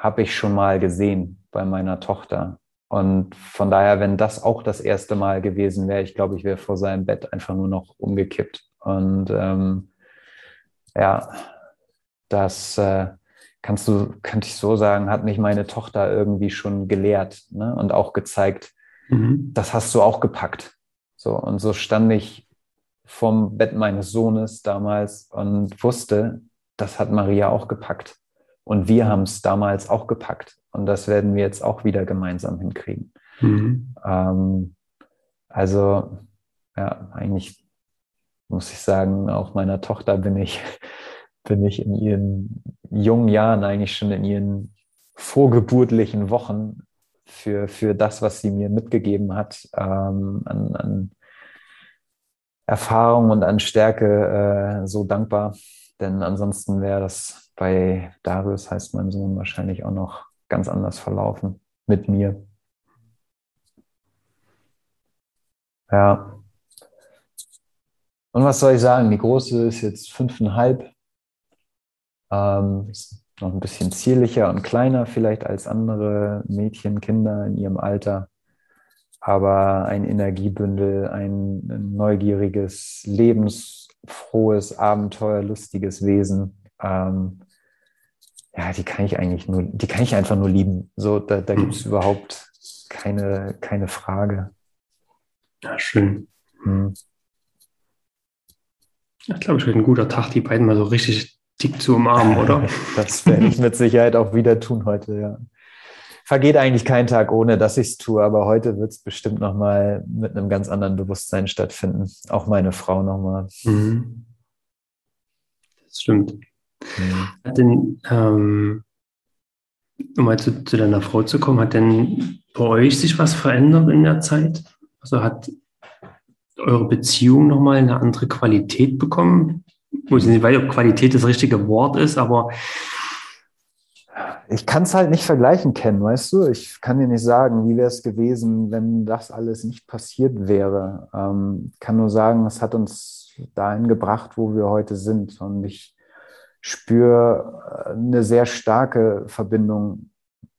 S2: habe ich schon mal gesehen bei meiner Tochter. Und von daher, wenn das auch das erste Mal gewesen wäre, ich glaube, ich wäre vor seinem Bett einfach nur noch umgekippt. Und ähm, ja, das äh, kannst du, könnte ich so sagen, hat mich meine Tochter irgendwie schon gelehrt ne? und auch gezeigt, Mhm. Das hast du auch gepackt. So, und so stand ich vom Bett meines Sohnes damals und wusste, das hat Maria auch gepackt. Und wir haben es damals auch gepackt. Und das werden wir jetzt auch wieder gemeinsam hinkriegen. Mhm. Ähm, also, ja, eigentlich muss ich sagen, auch meiner Tochter bin ich, bin ich in ihren jungen Jahren, eigentlich schon in ihren vorgeburtlichen Wochen für, für das, was sie mir mitgegeben hat, ähm, an, an Erfahrung und an Stärke äh, so dankbar. Denn ansonsten wäre das bei Darius, heißt mein Sohn, wahrscheinlich auch noch ganz anders verlaufen mit mir. Ja. Und was soll ich sagen? Die große ist jetzt fünfeinhalb. Ähm, ist noch ein bisschen zierlicher und kleiner vielleicht als andere Mädchen, Kinder in ihrem Alter, aber ein Energiebündel, ein neugieriges, lebensfrohes, abenteuerlustiges Wesen. Ähm, ja, die kann ich eigentlich nur, die kann ich einfach nur lieben. So, da, da gibt es überhaupt keine, keine Frage.
S1: Ja, schön. Hm. Ich glaube, ich wird ein guter Tag, die beiden mal so richtig dick zu umarmen, oder?
S2: das werde ich mit Sicherheit auch wieder tun heute, ja. Vergeht eigentlich kein Tag, ohne dass ich es tue, aber heute wird es bestimmt nochmal mit einem ganz anderen Bewusstsein stattfinden. Auch meine Frau nochmal. Mhm.
S1: Das stimmt. Hat denn, ähm, um mal zu, zu deiner Frau zu kommen, hat denn bei euch sich was verändert in der Zeit? Also hat eure Beziehung nochmal eine andere Qualität bekommen? Ich nicht weiß, ob Qualität das richtige Wort ist, aber
S2: ich kann es halt nicht vergleichen kennen, weißt du? Ich kann dir nicht sagen, wie wäre es gewesen, wenn das alles nicht passiert wäre. Ähm, kann nur sagen, es hat uns dahin gebracht, wo wir heute sind. Und ich spüre äh, eine sehr starke Verbindung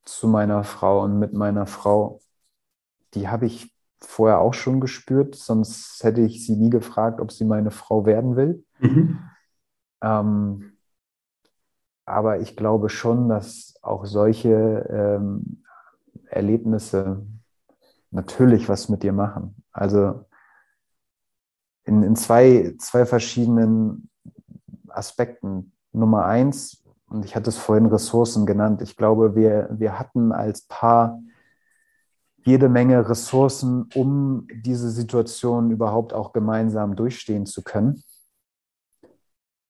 S2: zu meiner Frau und mit meiner Frau. Die habe ich vorher auch schon gespürt, sonst hätte ich sie nie gefragt, ob sie meine Frau werden will. Mhm. Ähm, aber ich glaube schon, dass auch solche ähm, Erlebnisse natürlich was mit dir machen. Also in, in zwei, zwei verschiedenen Aspekten. Nummer eins, und ich hatte es vorhin Ressourcen genannt, ich glaube, wir, wir hatten als Paar jede Menge Ressourcen, um diese Situation überhaupt auch gemeinsam durchstehen zu können.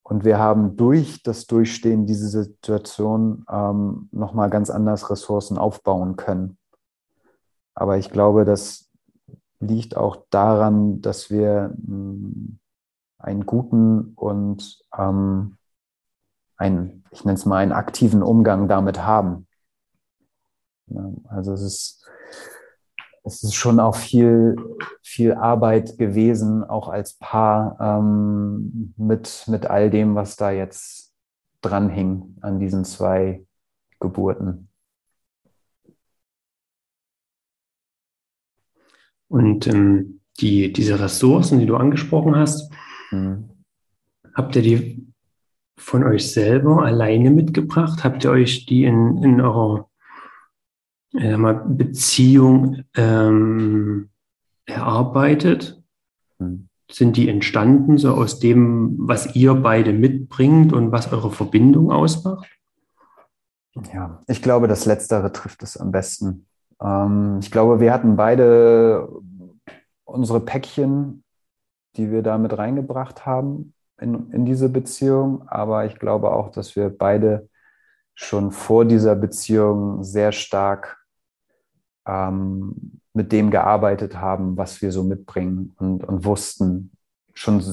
S2: Und wir haben durch das Durchstehen dieser Situation ähm, nochmal ganz anders Ressourcen aufbauen können. Aber ich glaube, das liegt auch daran, dass wir ähm, einen guten und ähm, einen, ich nenne es mal, einen aktiven Umgang damit haben. Ja, also es ist es ist schon auch viel, viel Arbeit gewesen, auch als Paar ähm, mit, mit all dem, was da jetzt dranhing an diesen zwei Geburten.
S1: Und ähm, die, diese Ressourcen, die du angesprochen hast, mhm. habt ihr die von euch selber alleine mitgebracht? Habt ihr euch die in, in eurer äh, Beziehung ähm, erarbeitet? Hm. Sind die entstanden so aus dem, was ihr beide mitbringt und was eure Verbindung ausmacht?
S2: Ja, ich glaube, das Letztere trifft es am besten. Ähm, ich glaube, wir hatten beide unsere Päckchen, die wir da mit reingebracht haben in, in diese Beziehung. Aber ich glaube auch, dass wir beide schon vor dieser Beziehung sehr stark ähm, mit dem gearbeitet haben, was wir so mitbringen und, und wussten, schon,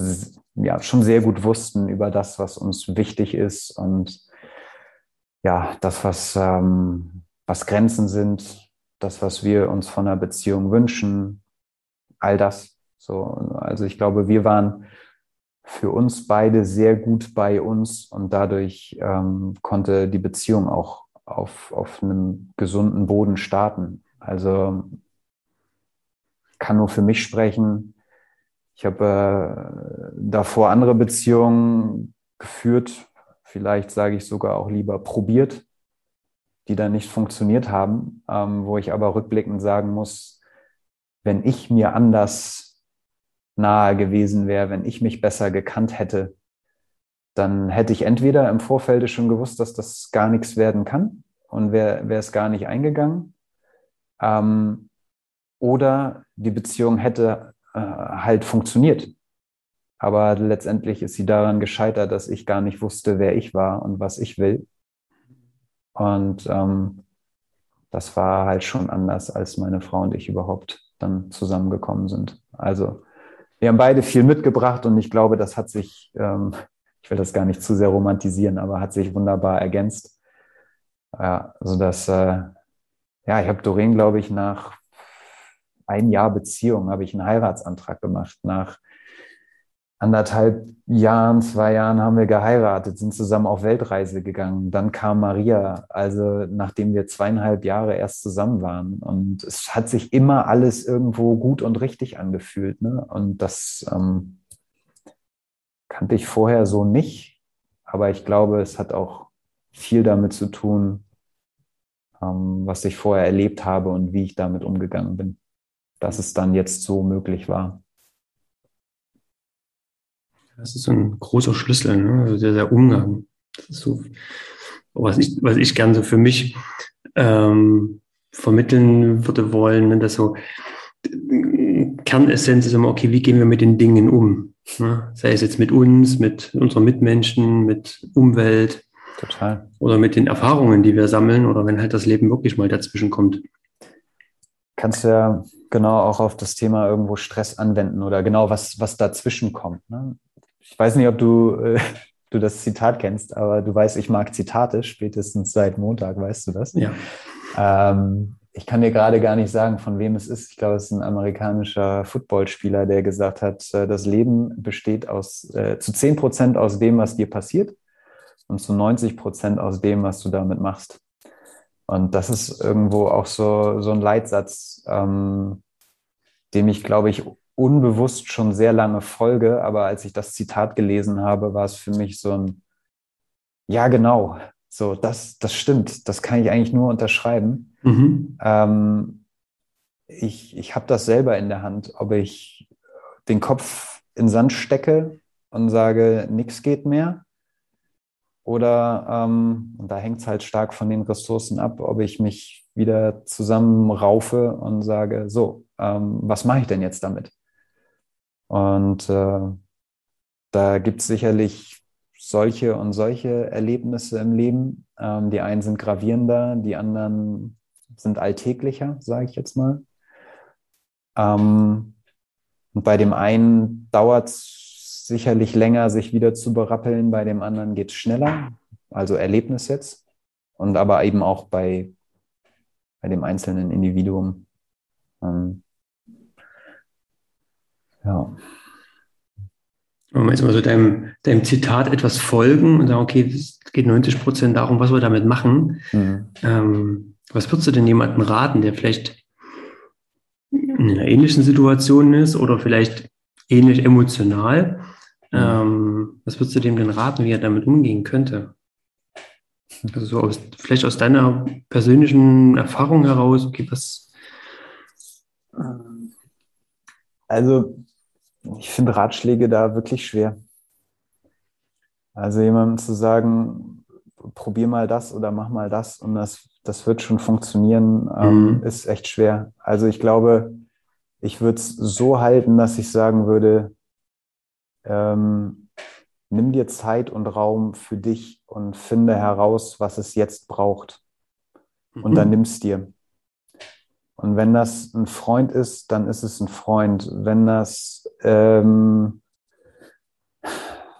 S2: ja, schon sehr gut wussten über das, was uns wichtig ist und ja, das, was, ähm, was Grenzen sind, das, was wir uns von einer Beziehung wünschen, all das. So, also ich glaube, wir waren für uns beide sehr gut bei uns und dadurch ähm, konnte die Beziehung auch auf, auf einem gesunden Boden starten. Also kann nur für mich sprechen. Ich habe äh, davor andere Beziehungen geführt, vielleicht sage ich sogar auch lieber probiert, die dann nicht funktioniert haben, ähm, wo ich aber rückblickend sagen muss, wenn ich mir anders nahe gewesen wäre, wenn ich mich besser gekannt hätte, dann hätte ich entweder im Vorfeld schon gewusst, dass das gar nichts werden kann und wäre wär es gar nicht eingegangen ähm, oder die Beziehung hätte äh, halt funktioniert. Aber letztendlich ist sie daran gescheitert, dass ich gar nicht wusste, wer ich war und was ich will. Und ähm, das war halt schon anders, als meine Frau und ich überhaupt dann zusammengekommen sind. Also wir haben beide viel mitgebracht und ich glaube, das hat sich, ähm, ich will das gar nicht zu sehr romantisieren, aber hat sich wunderbar ergänzt. Ja, also dass äh, ja, ich habe Doreen, glaube ich, nach ein Jahr Beziehung habe ich einen Heiratsantrag gemacht. Nach anderthalb Jahren, zwei Jahren haben wir geheiratet, sind zusammen auf Weltreise gegangen. Dann kam Maria, also nachdem wir zweieinhalb Jahre erst zusammen waren. Und es hat sich immer alles irgendwo gut und richtig angefühlt. Ne? Und das ähm, kannte ich vorher so nicht. Aber ich glaube, es hat auch viel damit zu tun, ähm, was ich vorher erlebt habe und wie ich damit umgegangen bin, dass es dann jetzt so möglich war.
S1: Das ist so ein großer Schlüssel, ne? also der, der Umgang. Das ist so, was ich, was ich gern so für mich ähm, vermitteln würde wollen, ne? dass so Kernessenz ist immer, okay, wie gehen wir mit den Dingen um? Ne? Sei es jetzt mit uns, mit unseren Mitmenschen, mit Umwelt.
S2: Total.
S1: Oder mit den Erfahrungen, die wir sammeln oder wenn halt das Leben wirklich mal dazwischen kommt.
S2: Kannst ja genau auch auf das Thema irgendwo Stress anwenden oder genau was, was dazwischen kommt. Ne? Ich weiß nicht, ob du, äh, du das Zitat kennst, aber du weißt, ich mag Zitate, spätestens seit Montag, weißt du das?
S1: Ja.
S2: Ähm, ich kann dir gerade gar nicht sagen, von wem es ist. Ich glaube, es ist ein amerikanischer Footballspieler, der gesagt hat, äh, das Leben besteht aus, äh, zu 10 Prozent aus dem, was dir passiert und zu 90 Prozent aus dem, was du damit machst. Und das ist irgendwo auch so, so ein Leitsatz, ähm, dem ich, glaube ich, unbewusst schon sehr lange folge. Aber als ich das Zitat gelesen habe, war es für mich so ein, ja, genau, so, das, das stimmt, das kann ich eigentlich nur unterschreiben. Mhm. Ähm, ich ich habe das selber in der Hand, ob ich den Kopf in Sand stecke und sage, nichts geht mehr. Oder, ähm, und da hängt es halt stark von den Ressourcen ab, ob ich mich wieder zusammenraufe und sage, so, ähm, was mache ich denn jetzt damit? Und äh, da gibt es sicherlich solche und solche Erlebnisse im Leben. Ähm, die einen sind gravierender, die anderen sind alltäglicher, sage ich jetzt mal. Ähm, und bei dem einen dauert es sicherlich länger, sich wieder zu berappeln, bei dem anderen geht es schneller, also Erlebnis jetzt. Und aber eben auch bei, bei dem einzelnen Individuum. Ähm,
S1: ja. Wenn wir jetzt mal so deinem, deinem Zitat etwas folgen und sagen, okay, es geht 90 Prozent darum, was wir damit machen. Mhm. Ähm, was würdest du denn jemandem raten, der vielleicht in einer ähnlichen Situation ist oder vielleicht ähnlich emotional? Mhm. Ähm, was würdest du dem denn raten, wie er damit umgehen könnte? Also so aus, vielleicht aus deiner persönlichen Erfahrung heraus, okay, was?
S2: Also ich finde Ratschläge da wirklich schwer. Also jemandem zu sagen, probier mal das oder mach mal das und das, das wird schon funktionieren, ähm, mhm. ist echt schwer. Also ich glaube, ich würde es so halten, dass ich sagen würde, ähm, nimm dir Zeit und Raum für dich und finde heraus, was es jetzt braucht. Und mhm. dann nimm's dir. Und wenn das ein Freund ist, dann ist es ein Freund. Wenn das, ähm,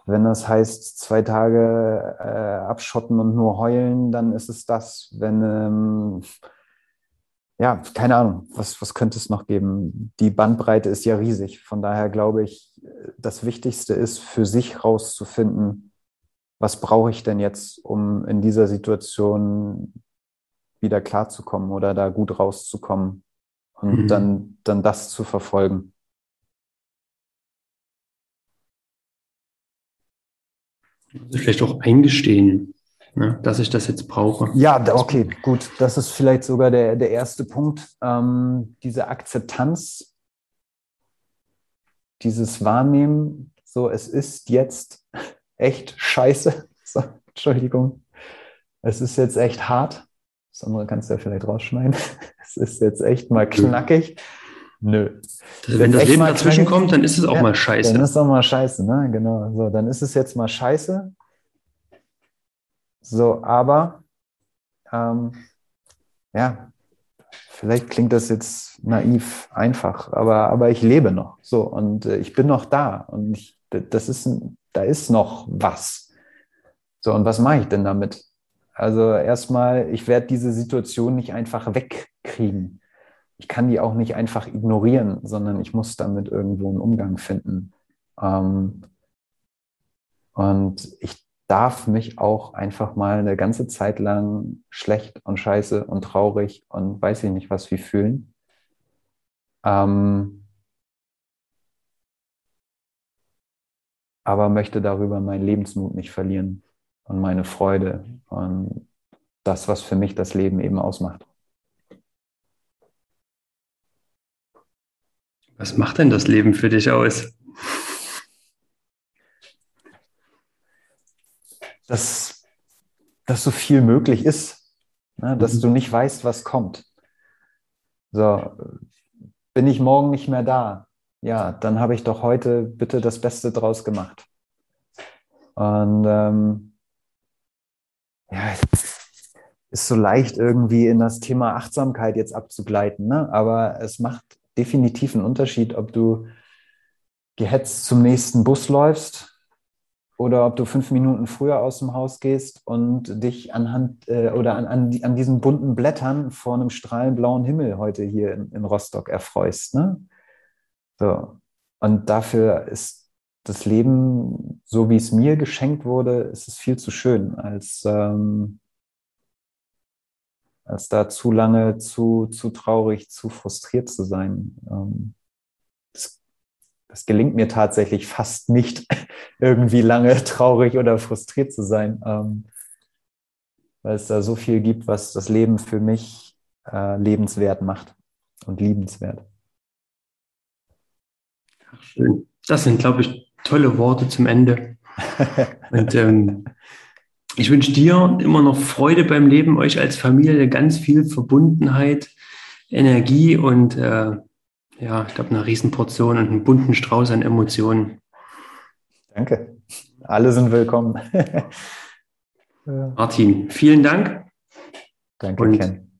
S2: wenn das heißt, zwei Tage äh, abschotten und nur heulen, dann ist es das. Wenn, ähm, ja, keine Ahnung, was, was könnte es noch geben? Die Bandbreite ist ja riesig. Von daher glaube ich, das Wichtigste ist, für sich rauszufinden, was brauche ich denn jetzt, um in dieser Situation wieder klarzukommen oder da gut rauszukommen und mhm. dann, dann das zu verfolgen.
S1: Also vielleicht auch eingestehen, ne, dass ich das jetzt brauche.
S2: Ja, okay, gut. Das ist vielleicht sogar der, der erste Punkt. Ähm, diese Akzeptanz, dieses Wahrnehmen, so es ist jetzt echt scheiße. So, Entschuldigung. Es ist jetzt echt hart. Das andere kannst du ja vielleicht rausschneiden. Es ist jetzt echt mal knackig. Nö.
S1: Also wenn das Leben dazwischen kommt, dann ist es auch ja, mal scheiße.
S2: Dann ist es auch mal scheiße, ne? Genau. So, dann ist es jetzt mal scheiße. So, aber ähm, ja, vielleicht klingt das jetzt naiv, einfach, aber, aber ich lebe noch. So, und äh, ich bin noch da. Und ich, das ist, da ist noch was. So, und was mache ich denn damit? Also erstmal, ich werde diese Situation nicht einfach wegkriegen. Ich kann die auch nicht einfach ignorieren, sondern ich muss damit irgendwo einen Umgang finden. Ähm, und ich darf mich auch einfach mal eine ganze Zeit lang schlecht und scheiße und traurig und weiß ich nicht was wie fühlen. Ähm, aber möchte darüber meinen Lebensmut nicht verlieren und meine Freude und das, was für mich das Leben eben ausmacht.
S1: Was macht denn das Leben für dich aus?
S2: dass, dass so viel möglich ist, ne? dass mhm. du nicht weißt, was kommt. So, bin ich morgen nicht mehr da? Ja, dann habe ich doch heute bitte das Beste draus gemacht. Und ähm, ja, ist so leicht irgendwie in das Thema Achtsamkeit jetzt abzugleiten, ne? aber es macht definitiv einen Unterschied, ob du gehetzt zum nächsten Bus läufst oder ob du fünf Minuten früher aus dem Haus gehst und dich anhand äh, oder an, an, an, diesen bunten Blättern vor einem strahlend blauen Himmel heute hier in, in Rostock erfreust. Ne? So. Und dafür ist das Leben, so wie es mir geschenkt wurde, ist es viel zu schön, als, ähm, als da zu lange, zu, zu traurig, zu frustriert zu sein. Ähm, das, das gelingt mir tatsächlich fast nicht, irgendwie lange traurig oder frustriert zu sein, ähm, weil es da so viel gibt, was das Leben für mich äh, lebenswert macht und liebenswert.
S1: Ach, schön. Das sind, glaube ich, tolle Worte zum Ende. Und ähm, ich wünsche dir immer noch Freude beim Leben, euch als Familie ganz viel Verbundenheit, Energie und äh, ja, ich glaube, eine Riesenportion und einen bunten Strauß an Emotionen.
S2: Danke. Alle sind willkommen.
S1: Martin, vielen Dank.
S2: Danke, und Ken.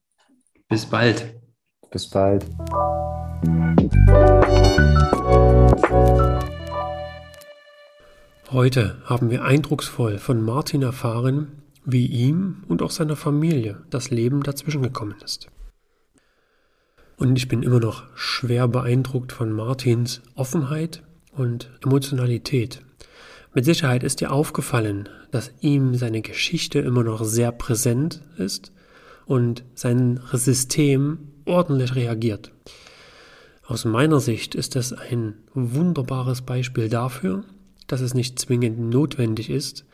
S1: Bis bald.
S2: Bis bald.
S1: Heute haben wir eindrucksvoll von Martin erfahren, wie ihm und auch seiner Familie das Leben dazwischen gekommen ist. Und ich bin immer noch schwer beeindruckt von Martins Offenheit und Emotionalität. Mit Sicherheit ist dir aufgefallen, dass ihm seine Geschichte immer noch sehr präsent ist und sein System ordentlich reagiert. Aus meiner Sicht ist das ein wunderbares Beispiel dafür, dass es nicht zwingend notwendig ist,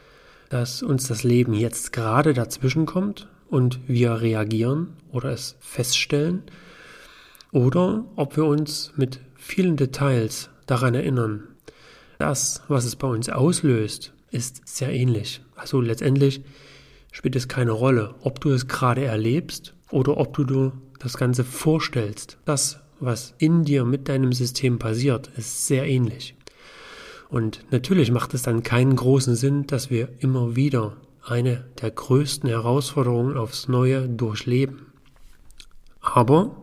S1: dass uns das Leben jetzt gerade dazwischen kommt und wir reagieren oder es feststellen, oder ob wir uns mit vielen Details daran erinnern. Das, was es bei uns auslöst, ist sehr ähnlich. Also letztendlich spielt es keine Rolle, ob du es gerade erlebst oder ob du dir das Ganze vorstellst. Das, was in dir mit deinem System passiert, ist sehr ähnlich. Und natürlich macht es dann keinen großen Sinn, dass wir immer wieder eine der größten Herausforderungen aufs Neue durchleben. Aber,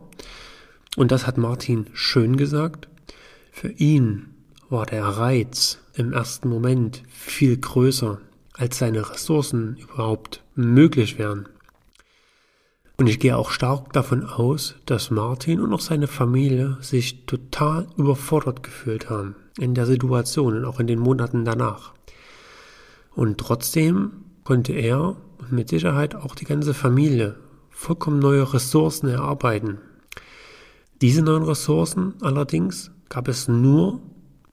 S1: und das hat Martin schön gesagt, für ihn war der Reiz im ersten Moment viel größer, als seine Ressourcen überhaupt möglich wären. Und ich gehe auch stark davon aus, dass Martin und auch seine Familie sich total überfordert gefühlt haben in der Situation und auch in den Monaten danach. Und trotzdem konnte er und mit Sicherheit auch die ganze Familie vollkommen neue Ressourcen erarbeiten. Diese neuen Ressourcen allerdings gab es nur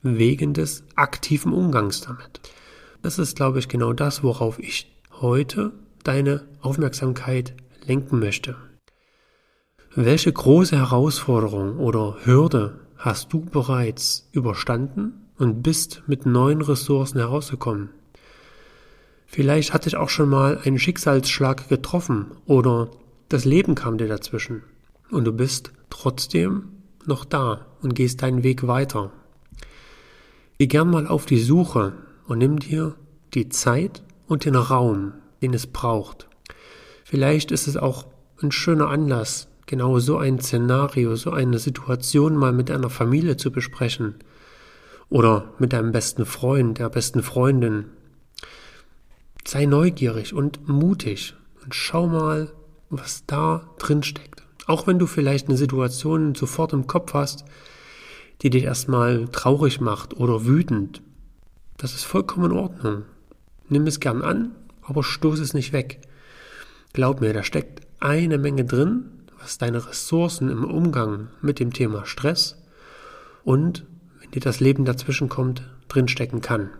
S1: wegen des aktiven Umgangs damit. Das ist, glaube ich, genau das, worauf ich heute deine Aufmerksamkeit lenken möchte. Welche große Herausforderung oder Hürde hast du bereits überstanden und bist mit neuen Ressourcen herausgekommen. Vielleicht hat dich auch schon mal ein Schicksalsschlag getroffen oder das Leben kam dir dazwischen und du bist trotzdem noch da und gehst deinen Weg weiter. Geh gern mal auf die Suche und nimm dir die Zeit und den Raum, den es braucht. Vielleicht ist es auch ein schöner Anlass, genau so ein Szenario, so eine Situation mal mit einer Familie zu besprechen oder mit deinem besten Freund, der besten Freundin. Sei neugierig und mutig und schau mal, was da drin steckt. Auch wenn du vielleicht eine Situation sofort im Kopf hast, die dich erstmal traurig macht oder wütend. Das ist vollkommen in Ordnung. Nimm es gern an, aber stoß es nicht weg. Glaub mir, da steckt eine Menge drin, was deine Ressourcen im Umgang mit dem Thema Stress und, wenn dir das Leben dazwischen kommt, drinstecken kann.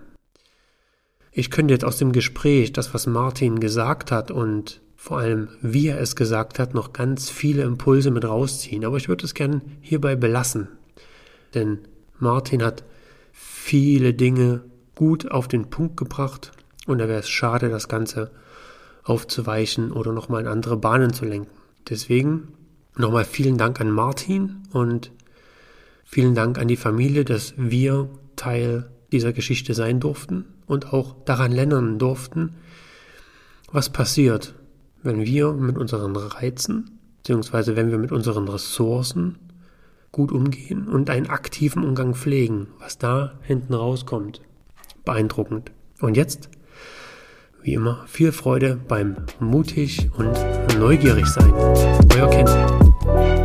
S1: Ich könnte jetzt aus dem Gespräch, das was Martin gesagt hat und vor allem wie er es gesagt hat, noch ganz viele Impulse mit rausziehen, aber ich würde es gern hierbei belassen. Denn Martin hat viele Dinge gut auf den Punkt gebracht Und da wäre es schade, das Ganze aufzuweichen oder nochmal in andere Bahnen zu lenken. Deswegen nochmal vielen Dank an Martin und vielen Dank an die Familie, dass wir Teil dieser Geschichte sein durften und auch daran lernen durften, was passiert, wenn wir mit unseren Reizen, beziehungsweise wenn wir mit unseren Ressourcen gut umgehen und einen aktiven Umgang pflegen, was da hinten rauskommt. Beeindruckend. Und jetzt, wie immer viel Freude beim mutig und neugierig sein. Euer Ken.